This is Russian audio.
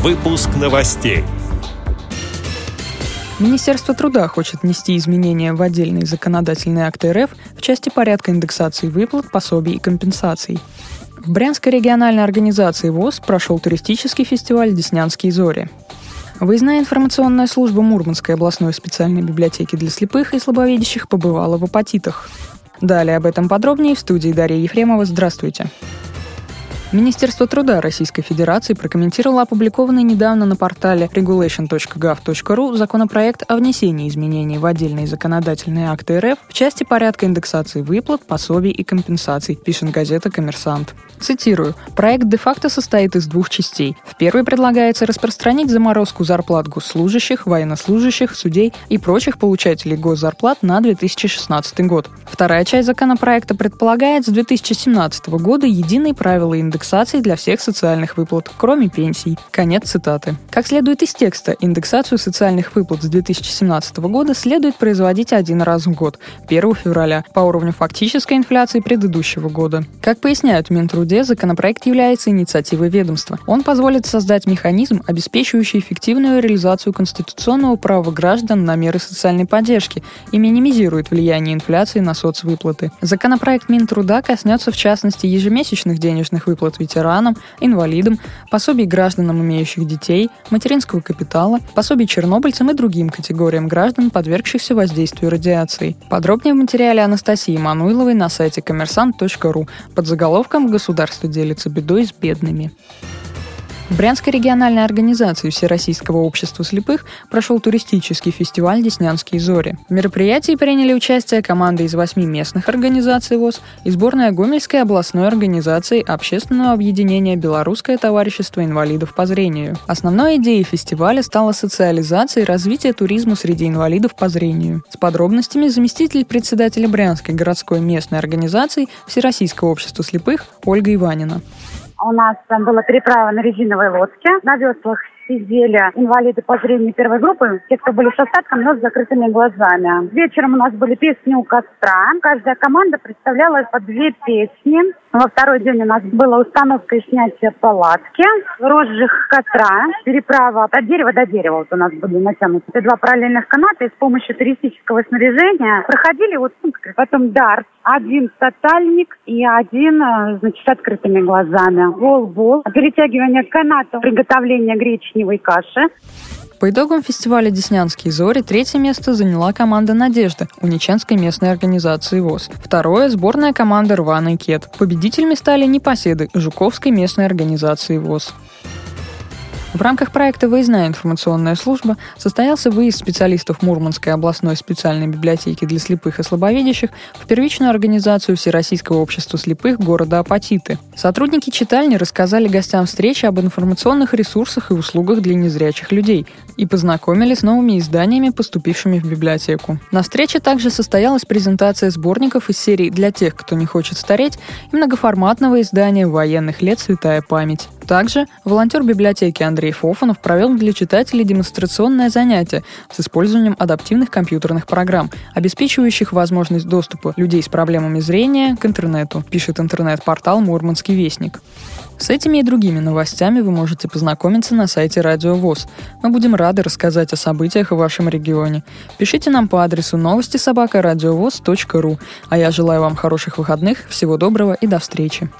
Выпуск новостей. Министерство труда хочет внести изменения в отдельные законодательные акты РФ в части порядка индексации выплат, пособий и компенсаций. В Брянской региональной организации ВОЗ прошел туристический фестиваль «Деснянские зори». Выездная информационная служба Мурманской областной специальной библиотеки для слепых и слабовидящих побывала в апатитах. Далее об этом подробнее в студии Дарья Ефремова. Здравствуйте. Министерство труда Российской Федерации прокомментировало опубликованный недавно на портале regulation.gov.ru законопроект о внесении изменений в отдельные законодательные акты РФ в части порядка индексации выплат, пособий и компенсаций, пишет газета «Коммерсант». Цитирую. «Проект де-факто состоит из двух частей. В первой предлагается распространить заморозку зарплат госслужащих, военнослужащих, судей и прочих получателей госзарплат на 2016 год. Вторая часть законопроекта предполагает с 2017 года единые правила индексации индексации для всех социальных выплат, кроме пенсий. Конец цитаты. Как следует из текста, индексацию социальных выплат с 2017 года следует производить один раз в год, 1 февраля, по уровню фактической инфляции предыдущего года. Как поясняют в Минтруде, законопроект является инициативой ведомства. Он позволит создать механизм, обеспечивающий эффективную реализацию конституционного права граждан на меры социальной поддержки и минимизирует влияние инфляции на соцвыплаты. Законопроект Минтруда коснется в частности ежемесячных денежных выплат выплат ветеранам, инвалидам, пособий гражданам, имеющих детей, материнского капитала, пособий чернобыльцам и другим категориям граждан, подвергшихся воздействию радиации. Подробнее в материале Анастасии Мануиловой на сайте коммерсант.ру под заголовком «Государство делится бедой с бедными». В Брянской региональной организации Всероссийского общества слепых прошел туристический фестиваль «Деснянские зори». В мероприятии приняли участие команды из восьми местных организаций ВОЗ и сборная Гомельской областной организации Общественного объединения «Белорусское товарищество инвалидов по зрению». Основной идеей фестиваля стала социализация и развитие туризма среди инвалидов по зрению. С подробностями заместитель председателя Брянской городской местной организации Всероссийского общества слепых Ольга Иванина. У нас там была переправа на резиновой лодке. На веслах сидели инвалиды по зрению первой группы, те, кто были с остатком, но с закрытыми глазами. Вечером у нас были песни у костра. Каждая команда представляла по две песни. Во второй день у нас была установка и снятие палатки, розжиг костра, переправа от дерева до дерева. Вот у нас были натянуты два параллельных каната и с помощью туристического снаряжения проходили вот ну, потом дарт, один тотальник и один, э, значит, с открытыми глазами. Волбол, перетягивание каната, приготовление гречневой каши. По итогам фестиваля «Деснянские зори» третье место заняла команда «Надежда» Уничанской местной организации ВОЗ. Второе – сборная команда «Рваный кет». Победителями стали непоседы Жуковской местной организации ВОЗ. В рамках проекта «Выездная информационная служба» состоялся выезд специалистов Мурманской областной специальной библиотеки для слепых и слабовидящих в первичную организацию Всероссийского общества слепых города Апатиты. Сотрудники читальни рассказали гостям встречи об информационных ресурсах и услугах для незрячих людей и познакомили с новыми изданиями, поступившими в библиотеку. На встрече также состоялась презентация сборников из серии «Для тех, кто не хочет стареть» и многоформатного издания «Военных лет. Святая память». Также волонтер библиотеки Андрей Фофанов провел для читателей демонстрационное занятие с использованием адаптивных компьютерных программ, обеспечивающих возможность доступа людей с проблемами зрения к интернету, пишет интернет-портал «Мурманский вестник». С этими и другими новостями вы можете познакомиться на сайте Радио ВОЗ. Мы будем рады рассказать о событиях в вашем регионе. Пишите нам по адресу новости собака ру. А я желаю вам хороших выходных, всего доброго и до встречи.